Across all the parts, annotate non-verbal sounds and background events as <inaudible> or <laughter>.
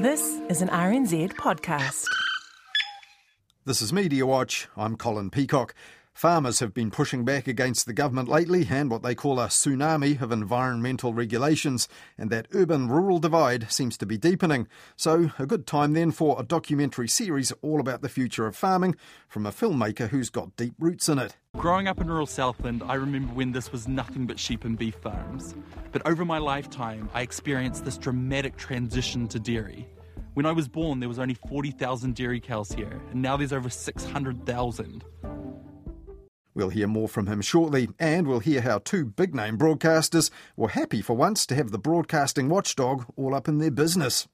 This is an RNZ podcast. This is Media Watch. I'm Colin Peacock. Farmers have been pushing back against the government lately and what they call a tsunami of environmental regulations, and that urban rural divide seems to be deepening. So, a good time then for a documentary series all about the future of farming from a filmmaker who's got deep roots in it. Growing up in rural Southland, I remember when this was nothing but sheep and beef farms. But over my lifetime, I experienced this dramatic transition to dairy. When I was born, there was only 40,000 dairy cows here, and now there's over 600,000. We'll hear more from him shortly, and we'll hear how two big name broadcasters were happy for once to have the broadcasting watchdog all up in their business.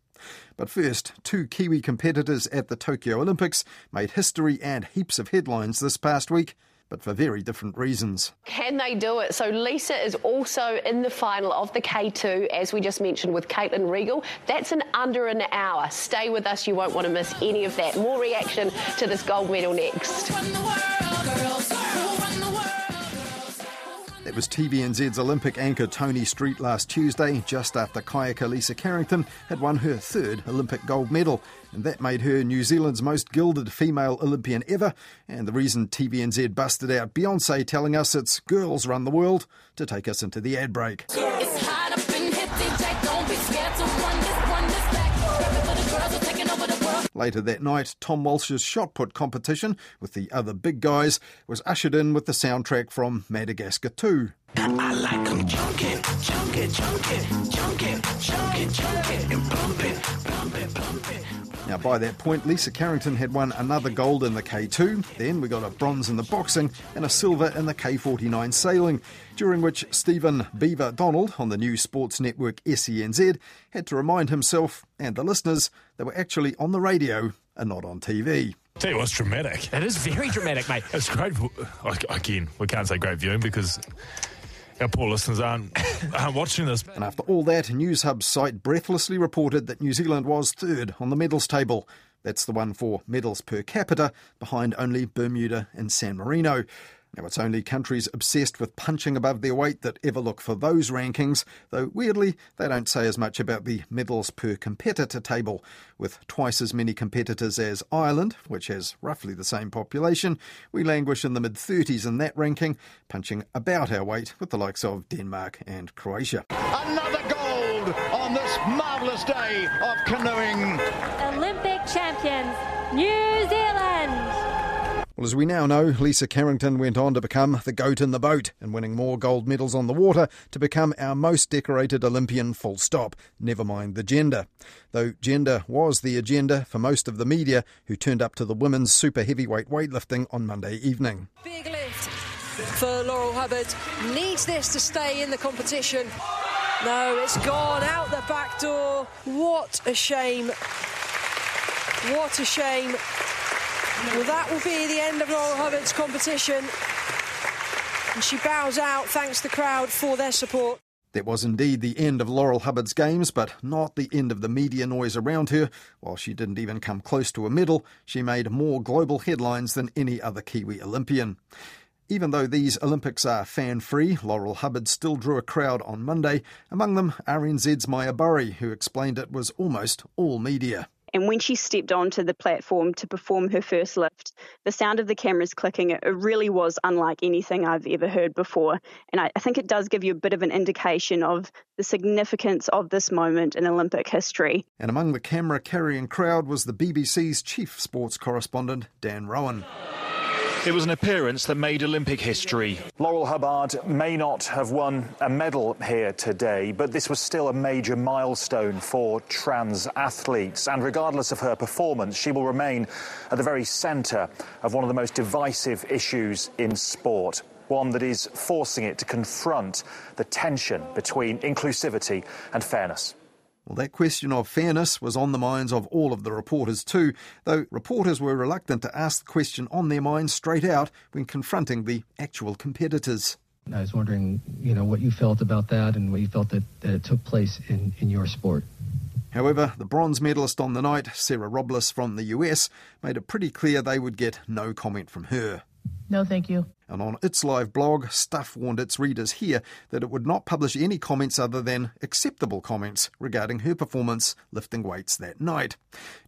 But first, two Kiwi competitors at the Tokyo Olympics made history and heaps of headlines this past week but for very different reasons. Can they do it? So Lisa is also in the final of the K2, as we just mentioned with Caitlin Regal. That's in under an hour. Stay with us, you won't want to miss any of that. More reaction to this gold medal next. Was TVNZ's Olympic anchor Toni Street last Tuesday, just after kayaker Lisa Carrington had won her third Olympic gold medal. And that made her New Zealand's most gilded female Olympian ever. And the reason TVNZ busted out Beyonce telling us it's girls run the world to take us into the ad break. Later that night, Tom Walsh's shot put competition with the other big guys was ushered in with the soundtrack from Madagascar 2. I like them junkin', junkin', junkin', junkin', junkin', junkin', and pumpin', pumpin', pumpin'. Now, by that point, Lisa Carrington had won another gold in the K2. Then we got a bronze in the boxing and a silver in the K49 sailing, during which Stephen Beaver Donald on the new sports network SENZ had to remind himself and the listeners they were actually on the radio and not on TV. Tell you what's dramatic. It is very dramatic, mate. <laughs> It's great. Again, we can't say great viewing because our poor listeners aren't, aren't watching this. And after all that, Newshub's site breathlessly reported that New Zealand was third on the medals table. That's the one for medals per capita, behind only Bermuda and San Marino. Now, it's only countries obsessed with punching above their weight that ever look for those rankings, though weirdly, they don't say as much about the medals per competitor table. With twice as many competitors as Ireland, which has roughly the same population, we languish in the mid 30s in that ranking, punching about our weight with the likes of Denmark and Croatia. Another gold on this marvellous day of canoeing. Olympic champions, New Zealand. Well, as we now know, Lisa Carrington went on to become the goat in the boat and winning more gold medals on the water to become our most decorated Olympian full stop, never mind the gender. Though gender was the agenda for most of the media who turned up to the women's super heavyweight weightlifting on Monday evening. Big lift for Laurel Hubbard. Needs this to stay in the competition. No, it's gone out the back door. What a shame. What a shame. Well, that will be the end of Laurel Hubbard's competition. And she bows out, thanks the crowd for their support. It was indeed the end of Laurel Hubbard's games, but not the end of the media noise around her. While she didn't even come close to a medal, she made more global headlines than any other Kiwi Olympian. Even though these Olympics are fan free, Laurel Hubbard still drew a crowd on Monday, among them RNZ's Maja Burry, who explained it was almost all media. And when she stepped onto the platform to perform her first lift, the sound of the cameras clicking, it really was unlike anything I've ever heard before. And I, I think it does give you a bit of an indication of the significance of this moment in Olympic history. And among the camera carrying crowd was the BBC's chief sports correspondent, Dan Roan. It was an appearance that made Olympic history. Laurel Hubbard may not have won a medal here today, but this was still a major milestone for trans athletes. And regardless of her performance, she will remain at the very centre of one of the most divisive issues in sport one that is forcing it to confront the tension between inclusivity and fairness. Well, that question of fairness was on the minds of all of the reporters too, though reporters were reluctant to ask the question on their minds straight out when confronting the actual competitors. I was wondering, you know, what you felt about that and what you felt that, that it took place in, in your sport. However, the bronze medalist on the night, Sarah Robles from the US, made it pretty clear they would get no comment from her. No, thank you. And on its live blog, Stuff warned its readers here that it would not publish any comments other than acceptable comments regarding her performance lifting weights that night.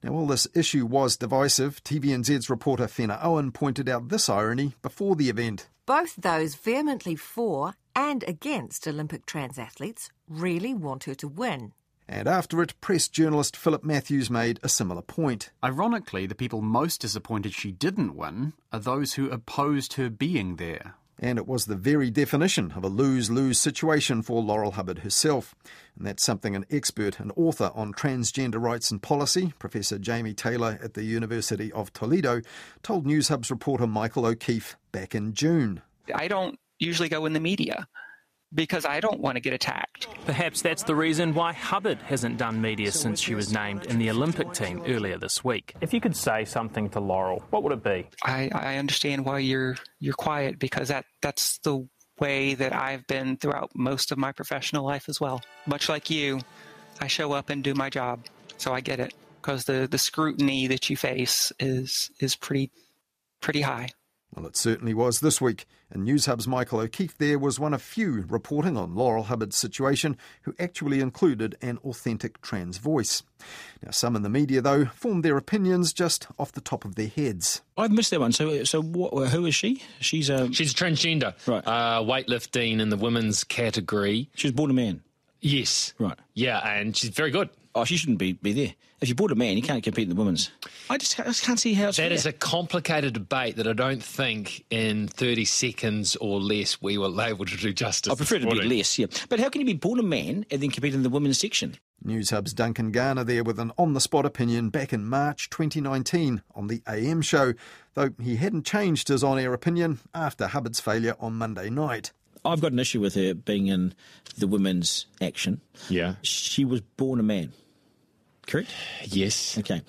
Now, while this issue was divisive, TVNZ's reporter Fenna Owen pointed out this irony before the event. Both those vehemently for and against Olympic trans athletes really want her to win. And after it, press journalist Philip Matthews made a similar point. Ironically, the people most disappointed she didn't win are those who opposed her being there. And it was the very definition of a lose lose situation for Laurel Hubbard herself. And that's something an expert and author on transgender rights and policy, Professor Jami Taylor at the University of Toledo, told Newshub's reporter Michael O'Keefe back in June. I don't usually go in the media because I don't want to get attacked. Perhaps that's the reason why Hubbard hasn't done media since she was named in the Olympic team earlier this week. If you could say something to Laurel, what would it be? I, I understand why you're you're quiet because that that's the way that I've been throughout most of my professional life as well. Much like you, I show up and do my job, so I get it because the the scrutiny that you face is is pretty pretty high. Well, it certainly was this week, and Newshub's Michael O'Keefe there was one of few reporting on Laurel Hubbard's situation who actually included an authentic trans voice. Now, some in the media, though, formed their opinions just off the top of their heads. I've missed that one. So, uh, so what, uh, who is she? She's a she's a transgender, right? Uh, weightlifting in the women's category. She was born a man. Yes, right. Yeah, and she's very good. Oh, she shouldn't be, be there. If you bought a man, you can't compete in the women's. I just, I just can't see how it's That fair. is a complicated debate that I don't think in 30 seconds or less we were able to do justice. I prefer it to be less, yeah. But how can you be born a man and then compete in the women's section? Newshub's Duncan Garner there with an on the spot opinion back in March 2019 on the AM show, though he hadn't changed his on air opinion after Hubbard's failure on Monday night. I've got an issue with her being in the women's action. Yeah. She was born a man, correct? Yes. Okay.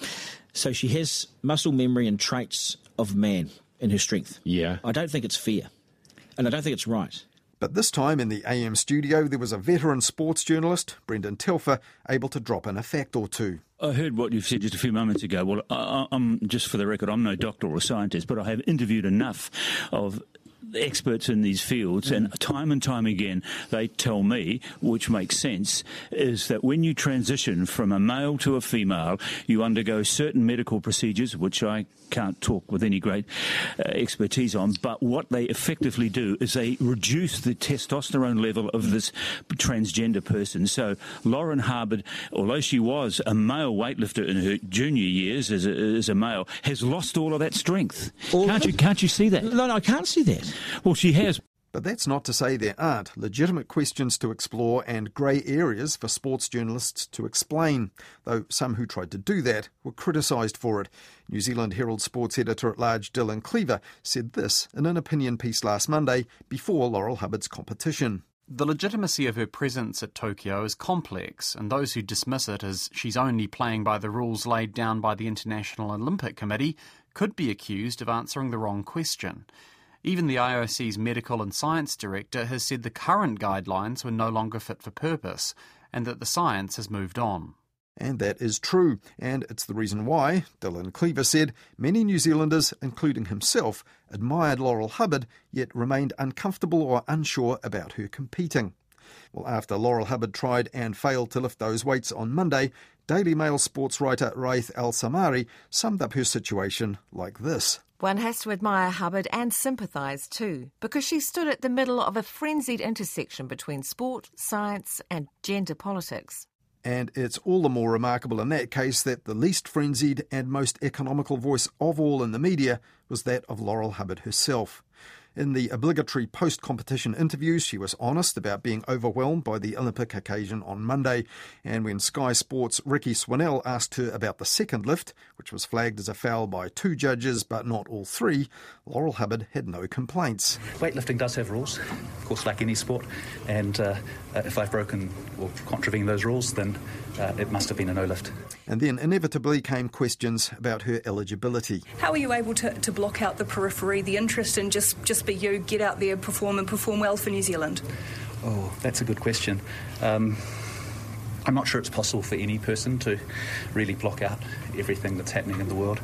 So she has muscle memory and traits of man in her strength. Yeah. I don't think it's fair. And I don't think it's right. But this time in the AM studio, there was a veteran sports journalist, Brendan Telfer, able to drop in a fact or two. I heard what you've said just a few moments ago. Well, I, I'm just for the record, I'm no doctor or scientist, but I have interviewed enough of experts in these fields, and time and time again, they tell me, which makes sense, is that when you transition from a male to a female, you undergo certain medical procedures, which I can't talk with any great uh, expertise on, but what they effectively do is they reduce the testosterone level of this transgender person. So Laurel Hubbard, although she was a male weightlifter in her junior years as a, as a male, has lost all of that strength. can't you? Can't you see that? No, no, I can't see that. Well, she has. But that's not to say there aren't legitimate questions to explore and grey areas for sports journalists to explain, though some who tried to do that were criticised for it. New Zealand Herald sports editor at large Dylan Cleaver said this in an opinion piece last Monday before Laurel Hubbard's competition. The legitimacy of her presence at Tokyo is complex, and those who dismiss it as she's only playing by the rules laid down by the International Olympic Committee could be accused of answering the wrong question. Even the IOC's medical and science director has said the current guidelines were no longer fit for purpose and that the science has moved on. And that is true, and it's the reason why, Dylan Cleaver said, many New Zealanders, including himself, admired Laurel Hubbard, yet remained uncomfortable or unsure about her competing. Well, after Laurel Hubbard tried and failed to lift those weights on Monday, Daily Mail sports writer Riath Al-Samarrai summed up her situation like this. One has to admire Hubbard and sympathise too, because she stood at the middle of a frenzied intersection between sport, science, and gender politics. And it's all the more remarkable in that case that the least frenzied and most economical voice of all in the media was that of Laurel Hubbard herself. In the obligatory post competition interviews, she was honest about being overwhelmed by the Olympic occasion on Monday. And when Sky Sports' Rikki Swannell asked her about the second lift, which was flagged as a foul by two judges but not all three, Laurel Hubbard had no complaints. Weightlifting does have rules, of course, like any sport. And uh, if I've broken or contravened those rules, then uh, it must have been a no lift. And then inevitably came questions about her eligibility. How were you able to, to block out the periphery, the interest in just, just be you, get out there, perform, and perform well for New Zealand? Oh, that's a good question. Um, I'm not sure it's possible for any person to really block out everything that's happening in the world.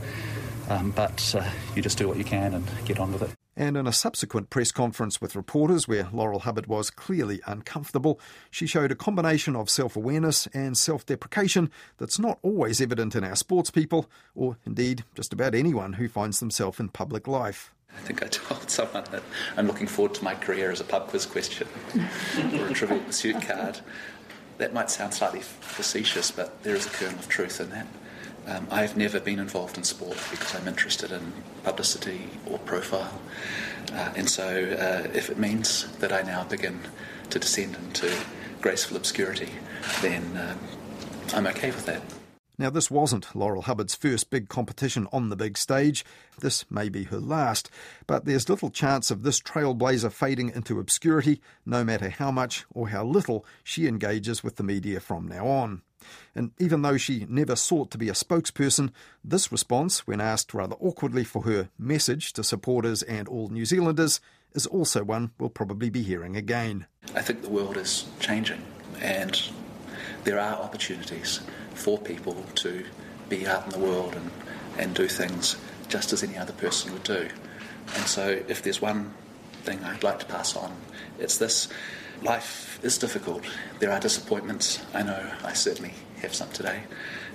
Um, but uh, you just do what you can and get on with it. And in a subsequent press conference with reporters, where Laurel Hubbard was clearly uncomfortable, she showed a combination of self awareness and self deprecation that's not always evident in our sports people, or indeed just about anyone who finds themselves in public life. I think I told someone that I'm looking forward to my career as a pub quiz question or a trivial pursuit card. That might sound slightly facetious, but there is a kernel of truth in that. Um, I've never been involved in sport because I'm interested in publicity or profile. Uh, and so, uh, if it means that I now begin to descend into graceful obscurity, then um, I'm okay with that. Now, this wasn't Laurel Hubbard's first big competition on the big stage. This may be her last, but there's little chance of this trailblazer fading into obscurity, no matter how much or how little she engages with the media from now on. And even though she never sought to be a spokesperson, this response, when asked rather awkwardly for her message to supporters and all New Zealanders, is also one we'll probably be hearing again. I think the world is changing, and there are opportunities for people to be out in the world and, and do things just as any other person would do. And so, if there's one thing I'd like to pass on, it's this life is difficult. There are disappointments. I know I certainly have some today,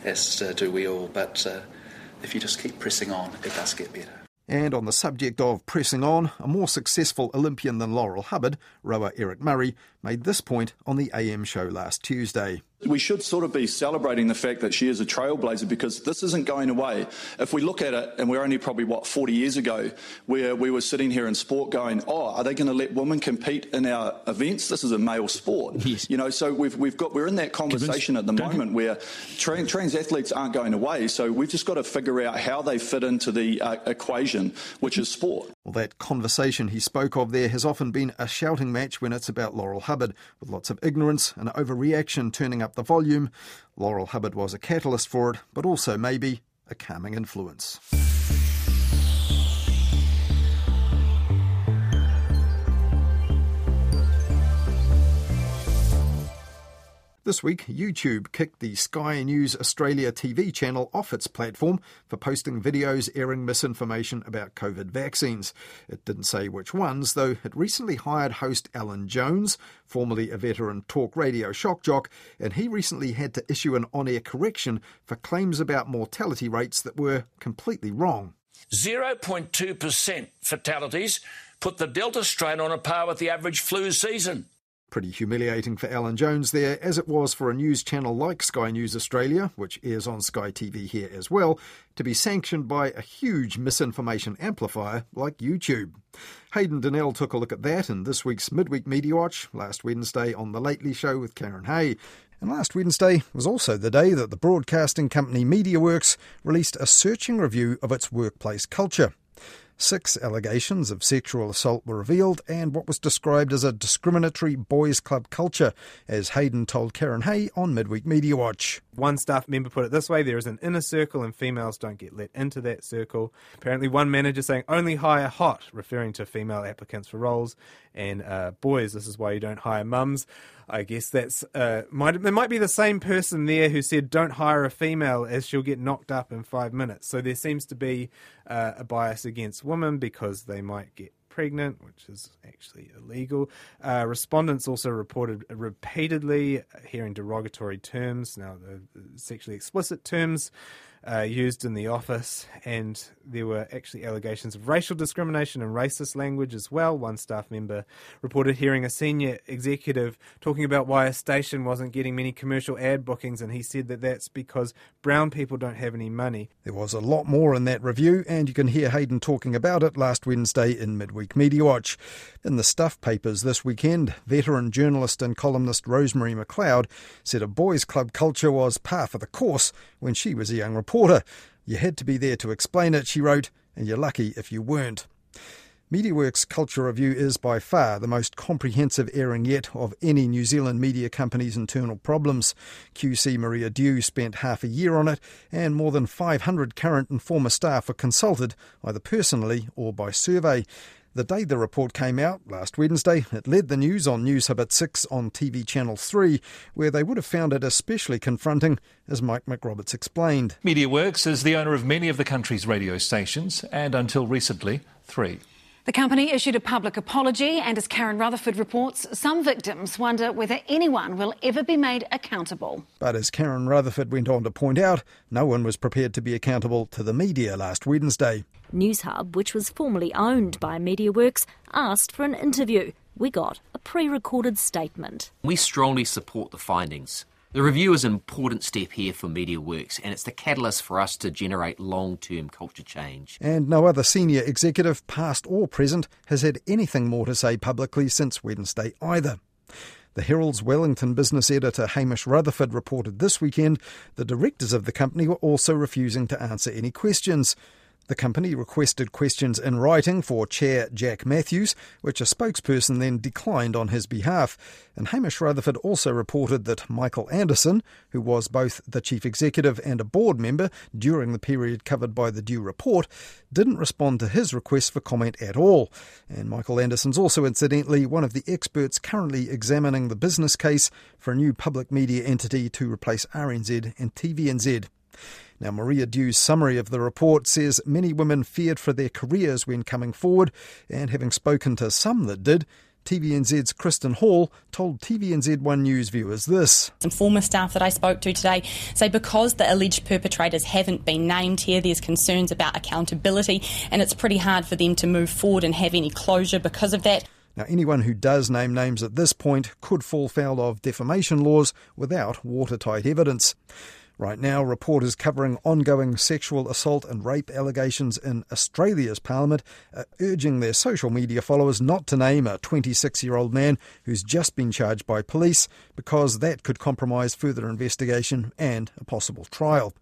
as uh, do we all, but uh, if you just keep pressing on, it does get better. And on the subject of pressing on, a more successful Olympian than Laurel Hubbard, rower Eric Murray, made this point on the AM show last Tuesday. We should sort of be celebrating the fact that she is a trailblazer because this isn't going away. If we look at it, and we're only probably, what, 40 years ago, where we were sitting here in sport going, oh, are they going to let women compete in our events? This is a male sport. Yes. You know, so we've, we've got, we're in that conversation at the moment where tra- trans athletes aren't going away. So we've just got to figure out how they fit into the uh, equation, which is sport. Well, that conversation he spoke of there has often been a shouting match when it's about Laurel Hubbard, with lots of ignorance and overreaction turning up the volume. Laurel Hubbard was a catalyst for it, but also maybe a calming influence. This week, YouTube kicked the Sky News Australia TV channel off its platform for posting videos airing misinformation about COVID vaccines. It didn't say which ones, though it recently hired host Alan Jones, formerly a veteran talk radio shock jock, and he recently had to issue an on air correction for claims about mortality rates that were completely wrong. 0.2% fatalities put the Delta strain on a par with the average flu season. Pretty humiliating for Alan Jones there, as it was for a news channel like Sky News Australia, which airs on Sky TV here as well, to be sanctioned by a huge misinformation amplifier like YouTube. Hayden Donnell took a look at that in this week's Midweek Media Watch last Wednesday on The Lately Show with Karen Hay. And last Wednesday was also the day that the broadcasting company MediaWorks released a searching review of its workplace culture. Six allegations of sexual assault were revealed and what was described as a discriminatory boys' club culture, as Hayden told Karen Hay on Midweek Media Watch. One staff member put it this way there is an inner circle and females don't get let into that circle. Apparently, one manager saying only hire hot, referring to female applicants for roles, and uh, boys, this is why you don't hire mums. I guess that's uh, might it might be the same person there who said don't hire a female as she'll get knocked up in five minutes. So there seems to be uh, a bias against women because they might get pregnant, which is actually illegal. Uh, respondents also reported repeatedly hearing derogatory terms, now the sexually explicit terms uh, used in the office, and there were actually allegations of racial discrimination and racist language as well. One staff member reported hearing a senior executive talking about why a station wasn't getting many commercial ad bookings, and he said that that's because brown people don't have any money. There was a lot more in that review, and you can hear Hayden talking about it last Wednesday in Midweek Media Watch. In the Stuff papers this weekend, veteran journalist and columnist Rosemary McLeod said a boys' club culture was par for the course when she was a young reporter reporter. You had to be there to explain it, she wrote, and you're lucky if you weren't. MediaWorks Culture Review is by far the most comprehensive airing yet of any New Zealand media company's internal problems. QC Maria Dew spent half a year on it, and more than 500 current and former staff were consulted, either personally or by survey. The day the report came out, last Wednesday, it led the news on Newshub at 6 on TV Channel 3, where they would have found it especially confronting, as Mike McRoberts explained. MediaWorks is the owner of many of the country's radio stations, and until recently, three. The company issued a public apology, and as Karen Rutherford reports, some victims wonder whether anyone will ever be made accountable. But as Karen Rutherford went on to point out, no one was prepared to be accountable to the media last Wednesday. Newshub, which was formerly owned by MediaWorks, asked for an interview. We got a pre recorded statement. We strongly support the findings. The review is an important step here for MediaWorks, and it's the catalyst for us to generate long term culture change. And no other senior executive, past or present, has had anything more to say publicly since Wednesday either. The Herald's Wellington business editor Hamish Rutherford reported this weekend the directors of the company were also refusing to answer any questions. The company requested questions in writing for Chair Jack Matthews, which a spokesperson then declined on his behalf. And Hamish Rutherford also reported that Michael Anderson, who was both the chief executive and a board member during the period covered by the Dew report, didn't respond to his request for comment at all. And Michael Anderson's also incidentally one of the experts currently examining the business case for a new public media entity to replace RNZ and TVNZ. Now, Maria Dew's summary of the report says many women feared for their careers when coming forward, and having spoken to some that did, TVNZ's Kristin Hall told TVNZ One News viewers this. Some former staff that I spoke to today say because the alleged perpetrators haven't been named here, there's concerns about accountability, and it's pretty hard for them to move forward and have any closure because of that. Now, anyone who does name names at this point could fall foul of defamation laws without watertight evidence. Right now, reporters covering ongoing sexual assault and rape allegations in Australia's parliament are urging their social media followers not to name a 26 year old man who's just been charged by police because that could compromise further investigation and a possible trial.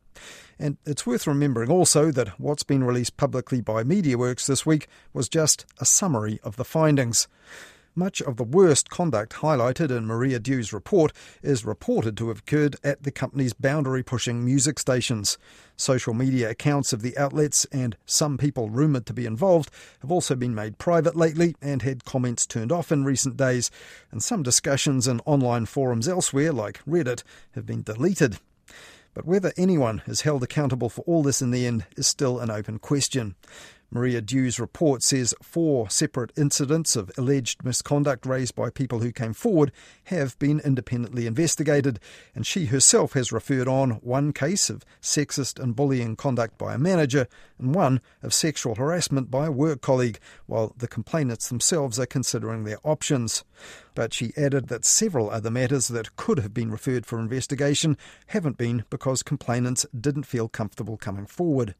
And it's worth remembering also that what's been released publicly by MediaWorks this week was just a summary of the findings. Much of the worst conduct highlighted in Maria Dew's report is reported to have occurred at the company's boundary pushing music stations. Social media accounts of the outlets and some people rumoured to be involved have also been made private lately and had comments turned off in recent days, and some discussions in online forums elsewhere, like Reddit, have been deleted. But whether anyone is held accountable for all this in the end is still an open question. Maria Dew's report says four separate incidents of alleged misconduct raised by people who came forward have been independently investigated, and she herself has referred on one case of sexist and bullying conduct by a manager and one of sexual harassment by a work colleague, while the complainants themselves are considering their options. But she added that several other matters that could have been referred for investigation haven't been because complainants didn't feel comfortable coming forward.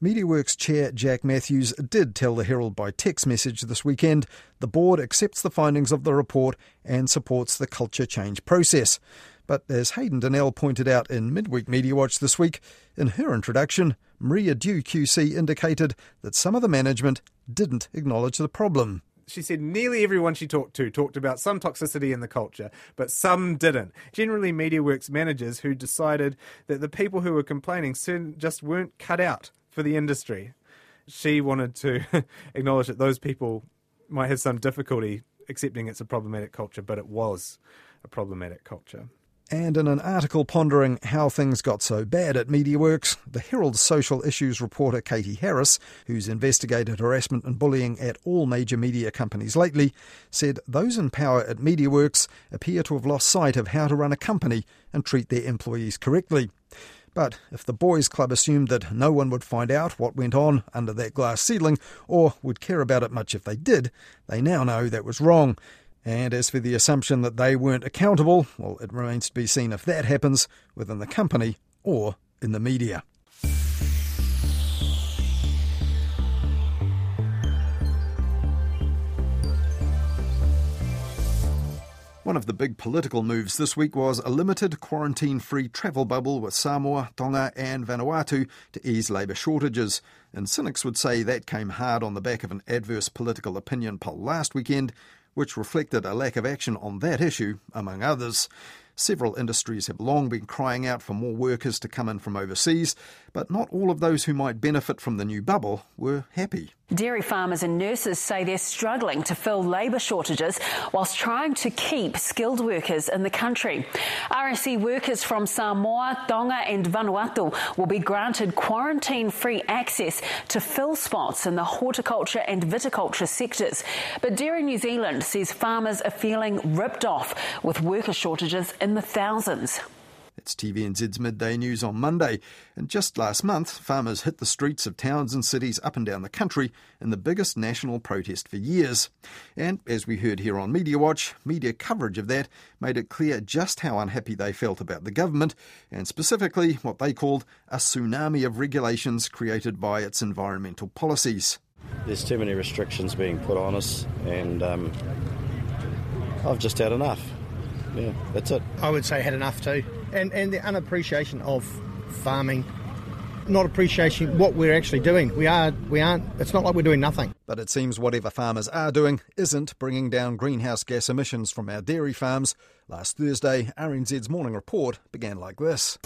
MediaWorks chair Jack Matthews did tell the Herald by text message this weekend the board accepts the findings of the report and supports the culture change process. But as Hayden Donnell pointed out in Midweek Media Watch this week, in her introduction, Maria Dew QC indicated that some of the management didn't acknowledge the problem she said nearly everyone she talked to talked about some toxicity in the culture, but some didn't. Generally, MediaWorks managers who decided that the people who were complaining just weren't cut out for the industry. She wanted to <laughs> acknowledge that those people might have some difficulty accepting it's a problematic culture, but it was a problematic culture. And in an article pondering how things got so bad at MediaWorks, the Herald's social issues reporter Katie Harris, who's investigated harassment and bullying at all major media companies lately, said those in power at MediaWorks appear to have lost sight of how to run a company and treat their employees correctly. But if the boys' club assumed that no one would find out what went on under that glass ceiling, or would care about it much if they did, they now know that was wrong. And as for the assumption that they weren't accountable, well, it remains to be seen if that happens within the company or in the media. One of the big political moves this week was a limited quarantine free travel bubble with Samoa, Tonga, and Vanuatu to ease labour shortages. And cynics would say that came hard on the back of an adverse political opinion poll last weekend, which reflected a lack of action on that issue, among others. Several industries have long been crying out for more workers to come in from overseas, but not all of those who might benefit from the new bubble were happy. Dairy farmers and nurses say they're struggling to fill labour shortages whilst trying to keep skilled workers in the country. RSE workers from Samoa, Tonga and Vanuatu will be granted quarantine-free access to fill spots in the horticulture and viticulture sectors. But Dairy New Zealand says farmers are feeling ripped off with worker shortages in the thousands. It's TVNZ's midday news on Monday. And just last month, farmers hit the streets of towns and cities up and down the country in the biggest national protest for years. And as we heard here on Media Watch, media coverage of that made it clear just how unhappy they felt about the government, and specifically what they called a tsunami of regulations created by its environmental policies. There's too many restrictions being put on us, and um, I've just had enough. Yeah, that's it. I would say had enough too and, and the unappreciation of farming not appreciating what we're actually doing. We are, we aren't. It's not like we're doing nothing. But it seems whatever farmers are doing isn't bringing down greenhouse gas emissions from our dairy farms. Last Thursday, RNZ's morning report began like this.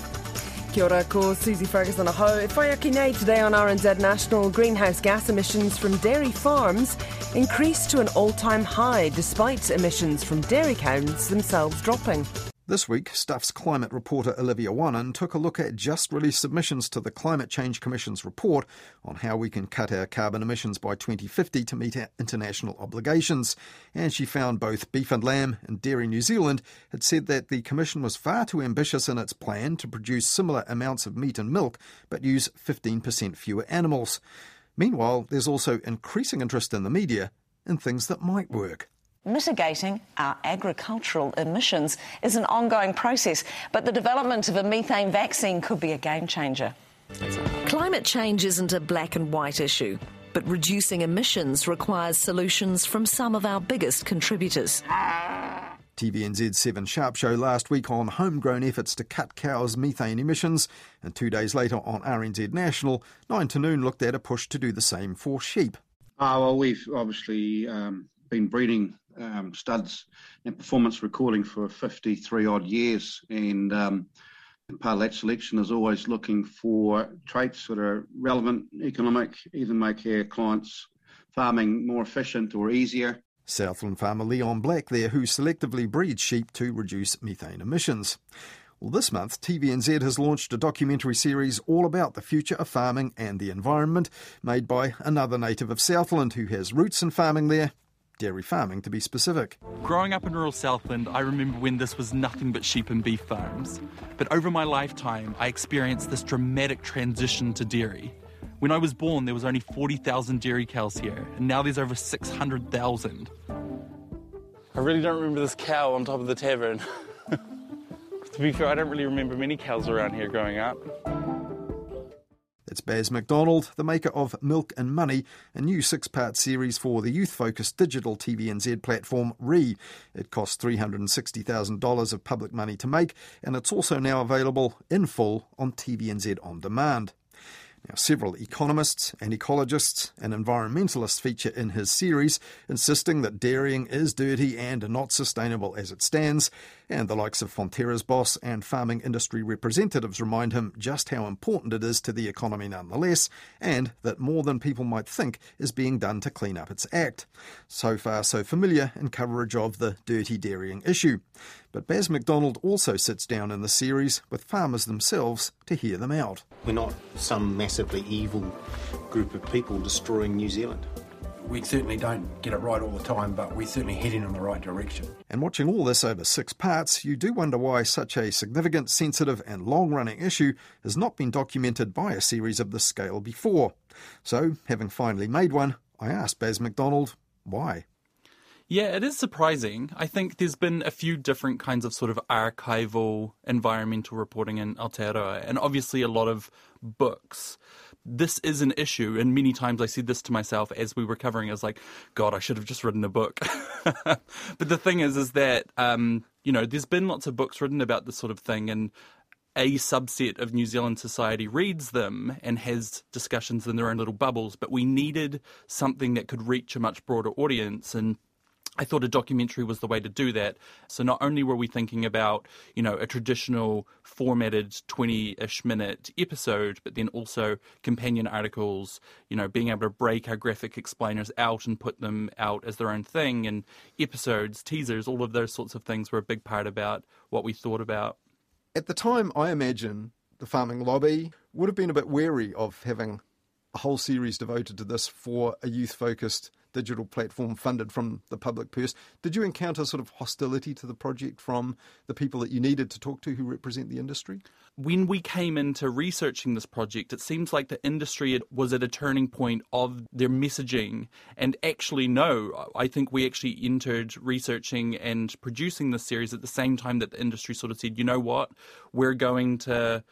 Kia ora, ko Susie Ferguson aho. E whaiaki nei today on RNZ National, greenhouse gas emissions from dairy farms increased to an all-time high despite emissions from dairy cows themselves dropping. This week, Stuff's climate reporter Olivia Wannan took a look at just released submissions to the Climate Change Commission's report on how we can cut our carbon emissions by 2050 to meet our international obligations. And she found both Beef and Lamb and Dairy New Zealand had said that the Commission was far too ambitious in its plan to produce similar amounts of meat and milk but use 15% fewer animals. Meanwhile, there's also increasing interest in the media in things that might work. Mitigating our agricultural emissions is an ongoing process, but the development of a methane vaccine could be a game changer. Climate change isn't a black and white issue, but reducing emissions requires solutions from some of our biggest contributors. TVNZ's 7 Sharp show last week on homegrown efforts to cut cows' methane emissions, and two days later on RNZ National, 9 to noon looked at a push to do the same for sheep. Uh, well, we've obviously um, been breeding um, studs and performance recording for 53 odd years. And um, part of that selection is always looking for traits that are relevant, economic, either make our clients' farming more efficient or easier. Southland farmer Leon Black there, who selectively breeds sheep to reduce methane emissions. Well, this month, TVNZ has launched a documentary series all about the future of farming and the environment, made by another native of Southland who has roots in farming there dairy farming to be specific. Growing up in rural Southland, I remember when this was nothing but sheep and beef farms. But over my lifetime, I experienced this dramatic transition to dairy. When I was born, there was only 40,000 dairy cows here, and now there's over 600,000. I really don't remember this cow on top of the tavern. <laughs> to be fair, I don't really remember many cows around here growing up. It's Baz Macdonald, the maker of Milk and Money, a new six part series for the youth focused digital TVNZ platform Re. It cost $360,000 of public money to make, and it's also now available in full on TVNZ On Demand. Now, several economists and ecologists and environmentalists feature in his series, insisting that dairying is dirty and not sustainable as it stands, and the likes of Fonterra's boss and farming industry representatives remind him just how important it is to the economy nonetheless, and that more than people might think is being done to clean up its act. So far, so familiar in coverage of the dirty dairying issue. But Baz Macdonald also sits down in the series with farmers themselves to hear them out. We're not some massively evil group of people destroying New Zealand. We certainly don't get it right all the time, but we're certainly heading in the right direction. And watching all this over six parts, you do wonder why such a significant, sensitive, and long running issue has not been documented by a series of this scale before. So, having finally made one, I asked Baz Macdonald why. Yeah, it is surprising. I think there's been a few different kinds of sort of archival environmental reporting in Aotearoa, and obviously a lot of books. This is an issue, and many times I said this to myself as we were covering. I was like, God, I should have just written a book. <laughs> but the thing is, is that um, you know, there's been lots of books written about this sort of thing, and a subset of New Zealand society reads them and has discussions in their own little bubbles. But we needed something that could reach a much broader audience, and I thought a documentary was the way to do that. So not only were we thinking about, you know, a traditional formatted 20-ish minute episode, but then also companion articles, you know, being able to break our graphic explainers out and put them out as their own thing and episodes, teasers, all of those sorts of things were a big part about what we thought about. At the time, I imagine the farming lobby would have been a bit wary of having a whole series devoted to this for a youth focused digital platform funded from the public purse. Did you encounter sort of hostility to the project from the people that you needed to talk to who represent the industry? When we came into researching this project, it seems like the industry was at a turning point of their messaging. And actually, no, I think we actually entered researching and producing this series at the same time that the industry sort of said, you know what, we're going to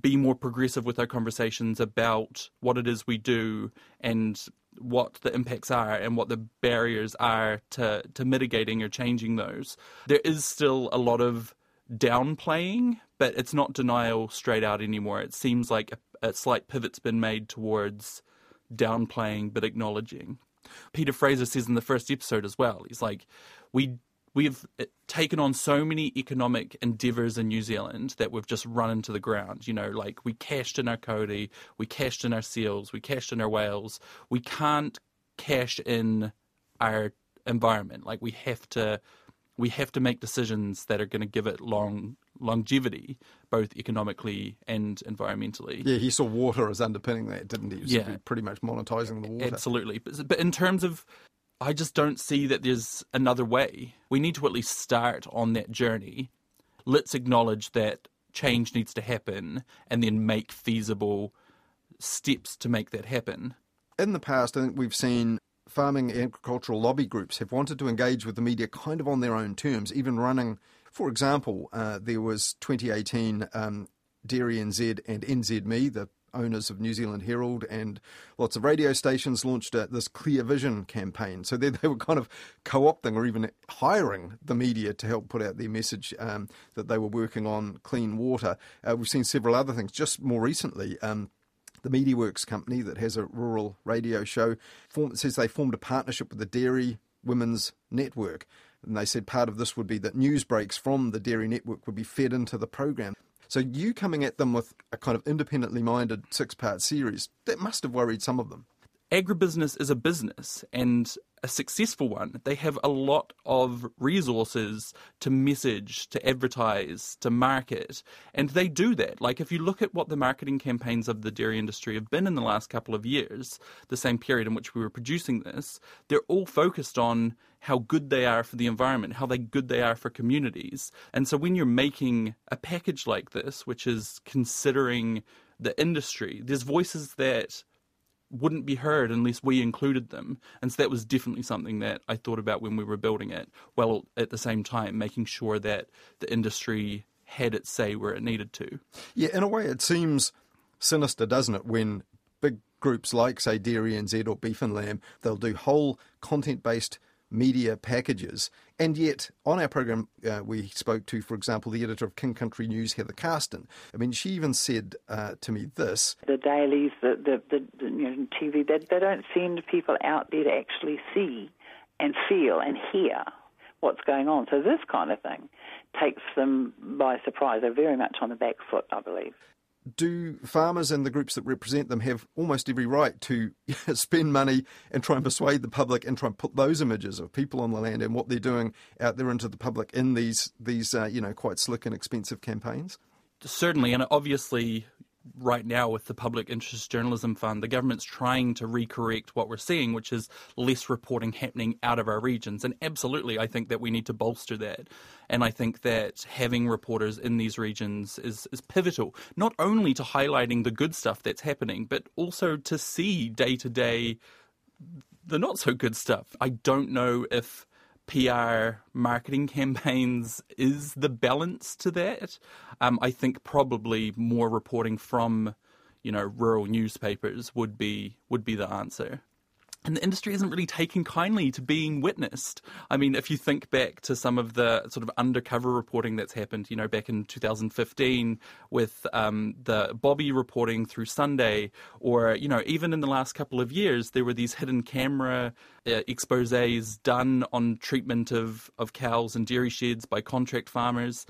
be more progressive with our conversations about what it is we do and what the impacts are and what the barriers are to, to mitigating or changing those. There is still a lot of downplaying, but it's not denial straight out anymore. It seems like a, a slight pivot's been made towards downplaying but acknowledging. Peter Fraser says in the first episode as well, he's like, we we've uh, taken on so many economic endeavours in New Zealand that we've just run into the ground. You know, like we cashed in our kauri, we cashed in our seals, we cashed in our whales. We can't cash in our environment. Like we have to, we have to make decisions that are going to give it long longevity, both economically and environmentally. Yeah, he saw water as underpinning that, didn't he? he yeah, pretty much monetizing the water. Absolutely, but, but in terms of I just don't see that there's another way. We need to at least start on that journey. Let's acknowledge that change needs to happen and then make feasible steps to make that happen. In the past, I think we've seen farming agricultural lobby groups have wanted to engage with the media kind of on their own terms, even running, for example, uh, there was 2018 um, Dairy NZ and NZME, the owners of New Zealand Herald and lots of radio stations launched a, this Clear Vision campaign. So they, <laughs> they were kind of co opting or even hiring the media to help put out their message um, that they were working on clean water. Uh, we've seen several other things just more recently. Um, the MediaWorks company that has a rural radio show form, says they formed a partnership with the Dairy Women's Network. And they said part of this would be that news breaks from the Dairy Network would be fed into the program. So you coming at them with a kind of independently minded six part series, that must have worried some of them. Agribusiness is a business and a successful one. They have a lot of resources to message, to advertise, to market, and they do that. Like if you look at what the marketing campaigns of the dairy industry have been in the last couple of years, the same period in which we were producing this, they're all focused on how good they are for the environment, how they good they are for communities. And so when you're making a package like this, which is considering the industry, there's voices that wouldn't be heard unless we included them. And so that was definitely something that I thought about when we were building it, while at the same time making sure that the industry had its say where it needed to. Yeah, in a way, it seems sinister, doesn't it, when big groups like, say, Dairy NZ or Beef and Lamb, they'll do whole content based media packages. And yet, on our program, uh, we spoke to, for example, the editor of King Country News, Heather Carston. I mean, she even said uh, to me this The dailies, the, the, the, the you know, TV, they, they don't send people out there to actually see and feel and hear what's going on. So, this kind of thing takes them by surprise. They're very much on the back foot, I believe do farmers and the groups that represent them have almost every right to <laughs> spend money and try and persuade the public and try and put those images of people on the land and what they're doing out there into the public in these these uh, you know quite slick and expensive campaigns? Certainly, and obviously, right now with the Public Interest Journalism Fund, the government's trying to recorrect what we're seeing, which is less reporting happening out of our regions. And absolutely, I think that we need to bolster that. And I think that having reporters in these regions is, is pivotal, not only to highlighting the good stuff that's happening, but also to see day to day the not so good stuff. I don't know if PR marketing campaigns is the balance to that. Um, I think probably more reporting from, you know, rural newspapers would be would be the answer. And the industry isn't really taking kindly to being witnessed. I mean, if you think back to some of the sort of undercover reporting that's happened, you know, back in 2015 with um, the Bobby reporting through Sunday, or, you know, even in the last couple of years, there were these hidden camera uh, exposes done on treatment of, of cows and dairy sheds by contract farmers.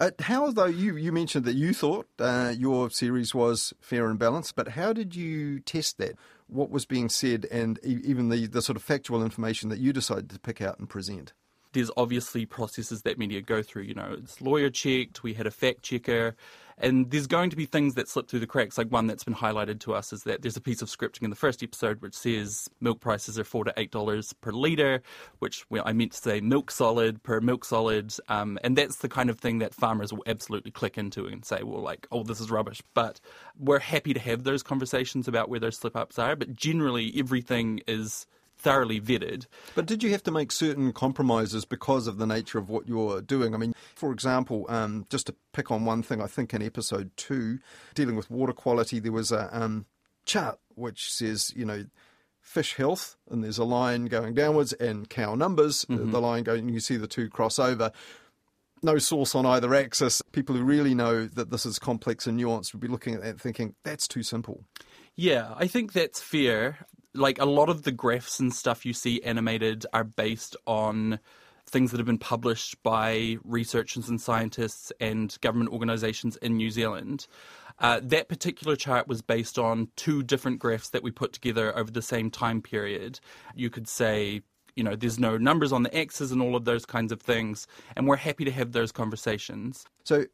Uh, how, though, you, you mentioned that you thought uh, your series was fair and balanced, but how did you test that? what was being said and even the, the sort of factual information that you decided to pick out and present? There's obviously processes that media go through. You know, it's lawyer checked, we had a fact checker, and there's going to be things that slip through the cracks. Like one that's been highlighted to us is that there's a piece of scripting in the first episode which says milk prices are four to eight dollars per litre, which well, I meant to say milk solid per milk solid, um, and that's the kind of thing that farmers will absolutely click into and say, well, like, oh, this is rubbish. But we're happy to have those conversations about where those slip ups are. But generally, everything is thoroughly vetted. But did you have to make certain compromises because of the nature of what you're doing? I mean, for example, um, just to pick on one thing, I think in episode two, dealing with water quality, there was a um, chart which says, you know, fish health, and there's a line going downwards, and cow numbers, mm-hmm. the line going, you see the two cross over no source on either axis. People who really know that this is complex and nuanced would be looking at that thinking, that's too simple. Yeah, I think that's fair like a lot of the graphs and stuff you see animated are based on things that have been published by researchers and scientists and government organisations in New Zealand. Uh, that particular chart was based on two different graphs that we put together over the same time period. You could say, you know, there's no numbers on the X's and all of those kinds of things, and we're happy to have those conversations. So,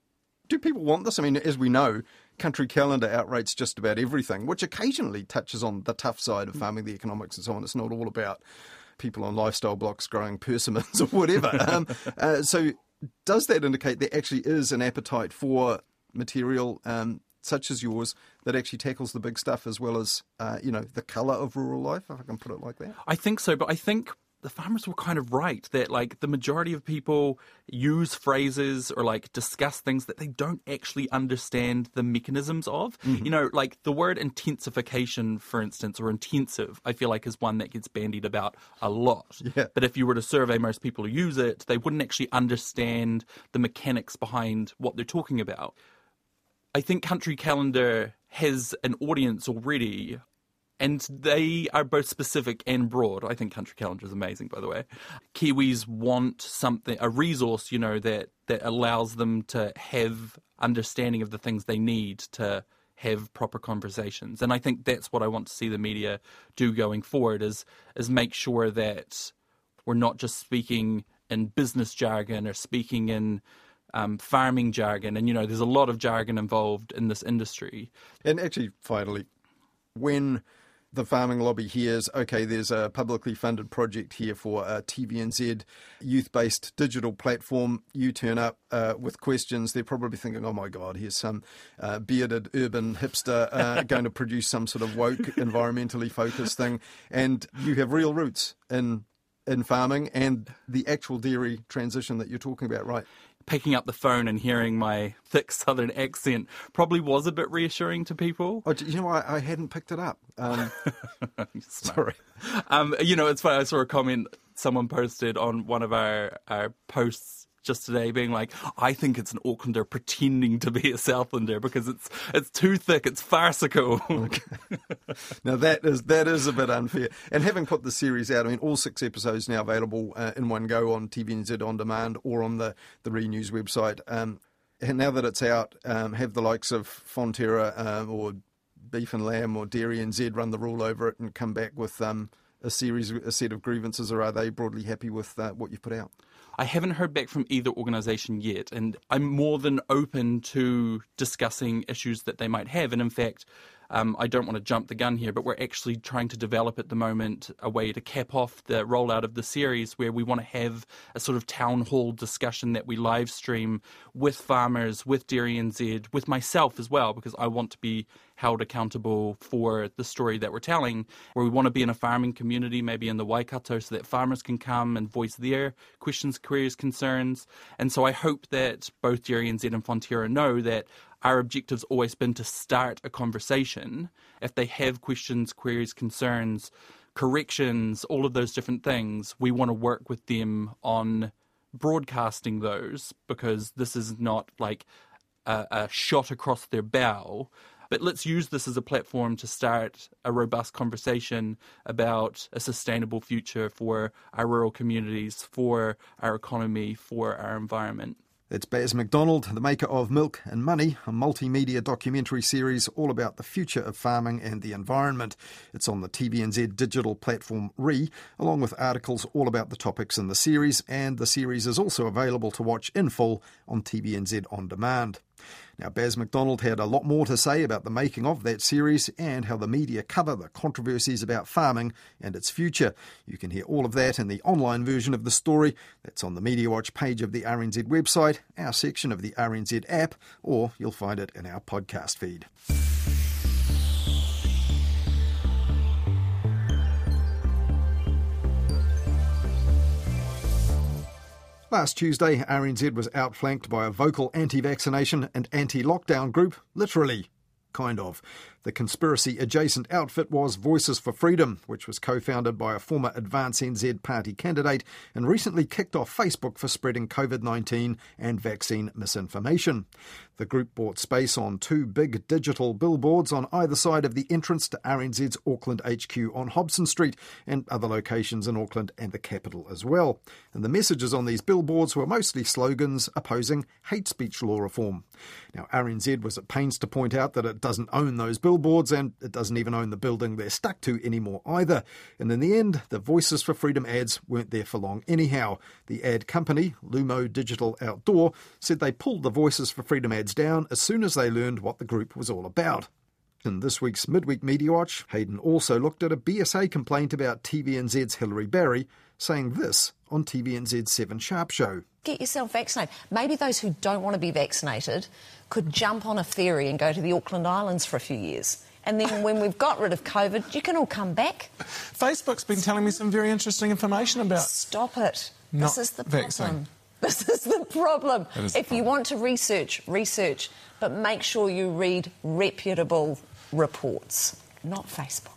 do people want this? I mean, as we know, Country Calendar outrates just about everything, which occasionally touches on the tough side of farming, the economics, and so on. It's not all about people on lifestyle blocks growing persimmons <laughs> or whatever. um, uh, so, does that indicate there actually is an appetite for material um, such as yours that actually tackles the big stuff as well as uh, you know the colour of rural life, if I can put it like that? I think so, but I think the farmers were kind of right that like the majority of people use phrases or like discuss things that they don't actually understand the mechanisms of. Mm-hmm. You know, like the word intensification, for instance, or intensive, I feel like is one that gets bandied about a lot. Yeah. But if you were to survey most people who use it, they wouldn't actually understand the mechanics behind what they're talking about. I think Country Calendar has an audience already and they are both specific and broad. I think Country Calendar is amazing, by the way. Kiwis want something, a resource, you know, that that allows them to have understanding of the things they need to have proper conversations. And I think that's what I want to see the media do going forward is is make sure that we're not just speaking in business jargon or speaking in um, farming jargon. And you know, there's a lot of jargon involved in this industry. And actually, finally, when the farming lobby hears, okay, there's a publicly funded project here for a TVNZ youth based digital platform. You turn up uh, with questions. They're probably thinking, oh my God, here's some uh, bearded urban hipster uh, <laughs> going to produce some sort of woke, environmentally focused thing. And you have real roots in in farming and the actual dairy transition that you're talking about, right? Picking up the phone and hearing my thick southern accent probably was a bit reassuring to people. Oh, you know, I, I hadn't picked it up. Um, <laughs> sorry. Um, you know, it's funny. I saw a comment someone posted on one of our, our posts just today being like, I think it's an Aucklander pretending to be a Southlander because it's it's too thick, it's farcical. Okay. <laughs> now that is that is a bit unfair. And having put the series out, I mean, all six episodes now available uh, in one go on TVNZ on demand or on the the Re News website. Um, and now that it's out, um, have the likes of Fonterra um, or Beef and Lamb or Dairy NZ run the rule over it and come back with um, a series, a set of grievances, or are they broadly happy with uh, what you've put out? I haven't heard back from either organisation yet, and I'm more than open to discussing issues that they might have. And in fact, um, I don't want to jump the gun here, but we're actually trying to develop at the moment a way to cap off the rollout of the series where we want to have a sort of town hall discussion that we live stream with farmers, with Dairy NZ, with myself as well, because I want to be held accountable for the story that we're telling, where we want to be in a farming community, maybe in the Waikato, so that farmers can come and voice their questions, queries, concerns. And so I hope that both Dairy NZ and Fonterra know that our objective's always been to start a conversation. If they have questions, queries, concerns, corrections, all of those different things, we want to work with them on broadcasting those because this is not like a, a shot across their bow. But let's use this as a platform to start a robust conversation about a sustainable future for our rural communities, for our economy, for our environment. It's Baz Macdonald, the maker of Milk and Money, a multimedia documentary series all about the future of farming and the environment. It's on the TVNZ digital platform Re, along with articles all about the topics in the series, and the series is also available to watch in full on TVNZ On Demand. Now, Baz Macdonald had a lot more to say about the making of that series and how the media cover the controversies about farming and its future. You can hear all of that in the online version of the story. That's on the Media Watch page of the RNZ website, our section of the RNZ app, or you'll find it in our podcast feed. Last Tuesday, RNZ was outflanked by a vocal anti vaccination and anti lockdown group, literally. Kind of. The conspiracy adjacent outfit was Voices for Freedom, which was co founded by a former Advance NZ party candidate and recently kicked off Facebook for spreading COVID 19 and vaccine misinformation. The group bought space on two big digital billboards on either side of the entrance to RNZ's Auckland HQ on Hobson Street and other locations in Auckland and the capital as well. And the messages on these billboards were mostly slogans opposing hate speech law reform. Now, RNZ was at pains to point out that it doesn't own those billboards billboards, and it doesn't even own the building they're stuck to anymore either. And in the end, the Voices for Freedom ads weren't there for long anyhow. The ad company, Lumo Digital Outdoor, said they pulled the Voices for Freedom ads down as soon as they learned what the group was all about. In this week's Midweek Media Watch, Hayden also looked at a BSA complaint about TVNZ's Hilary Barry, saying this on TVNZ's 7 Sharp Show. Get yourself vaccinated. Maybe those who don't want to be vaccinated could jump on a ferry and go to the Auckland Islands for a few years. And then when we've got rid of COVID, you can all come back. Facebook's been telling me some very interesting information about. Stop it. Not this is the vaccine. problem. This is the problem. That is if the you want to research, research, but make sure you read reputable reports, not Facebook.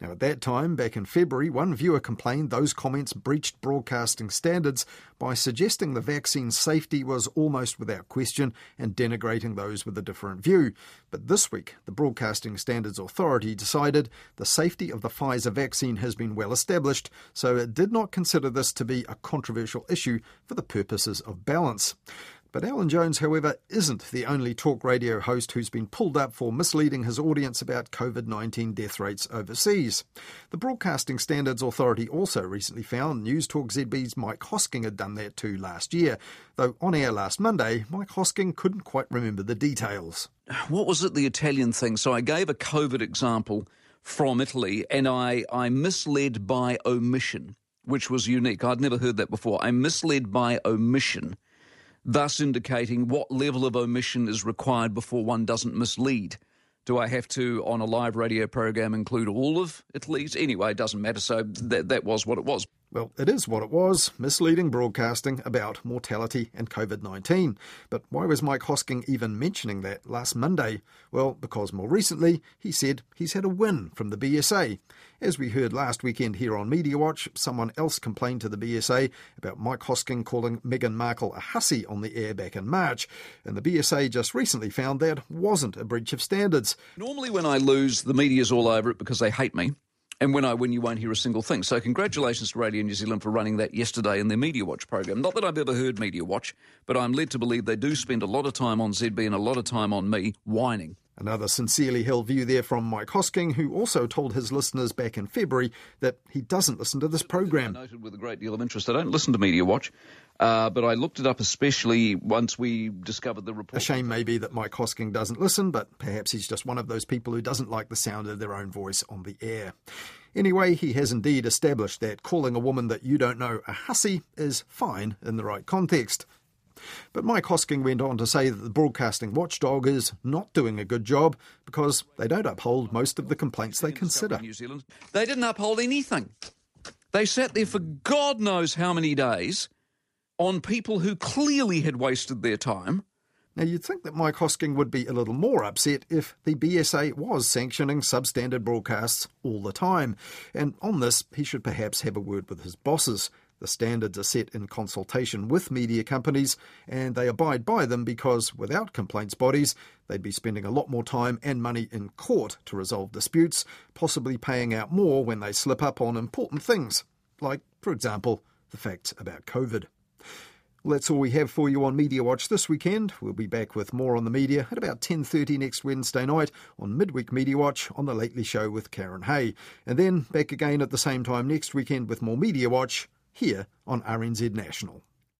Now, at that time, back in February, one viewer complained those comments breached broadcasting standards by suggesting the vaccine's safety was almost without question and denigrating those with a different view. But this week, the Broadcasting Standards Authority decided the safety of the Pfizer vaccine has been well established, so it did not consider this to be a controversial issue for the purposes of balance. But Alan Jones, however, isn't the only talk radio host who's been pulled up for misleading his audience about COVID 19 death rates overseas. The Broadcasting Standards Authority also recently found News Talk ZB's Mike Hosking had done that too last year, though on air last Monday, Mike Hosking couldn't quite remember the details. What was it, the Italian thing? So I gave a COVID example from Italy and I, I misled by omission, which was unique. I'd never heard that before. I misled by omission thus indicating what level of omission is required before one doesn't mislead. Do I have to, on a live radio program, include all of Italy's? Anyway, it doesn't matter. So that, that was what it was. Well, it is what it was misleading broadcasting about mortality and COVID 19. But why was Mike Hosking even mentioning that last Monday? Well, because more recently he said he's had a win from the BSA. As we heard last weekend here on Media Watch, someone else complained to the BSA about Mike Hosking calling Meghan Markle a hussy on the air back in March. And the BSA just recently found that wasn't a breach of standards. Normally, when I lose, the media's all over it because they hate me. And when I win, you won't hear a single thing. So, congratulations to Radio New Zealand for running that yesterday in their Media Watch program. Not that I've ever heard Media Watch, but I'm led to believe they do spend a lot of time on ZB and a lot of time on me whining. Another sincerely held view there from Mike Hosking, who also told his listeners back in February that he doesn't listen to this program. I noted with a great deal of interest. I don't listen to Media Watch, uh, but I looked it up especially once we discovered the report. A shame maybe that Mike Hosking doesn't listen, but perhaps he's just one of those people who doesn't like the sound of their own voice on the air. Anyway, he has indeed established that calling a woman that you don't know a hussy is fine in the right context. But Mike Hosking went on to say that the broadcasting watchdog is not doing a good job because they don't uphold most of the complaints they consider. New Zealand. They didn't uphold anything. They sat there for God knows how many days on people who clearly had wasted their time Now, you'd think that Mike Hosking would be a little more upset if the BSA was sanctioning substandard broadcasts all the time. And on this, he should perhaps have a word with his bosses. The standards are set in consultation with media companies, and they abide by them because without complaints bodies, they'd be spending a lot more time and money in court to resolve disputes, possibly paying out more when they slip up on important things, like, for example, the facts about COVID. Well, that's all we have for you on Media Watch this weekend. We'll be back with more on the media at about 10.30 next Wednesday night on Midweek Media Watch on The Lately Show with Karyn Hay. And then back again at the same time next weekend with more Media Watch here on RNZ National.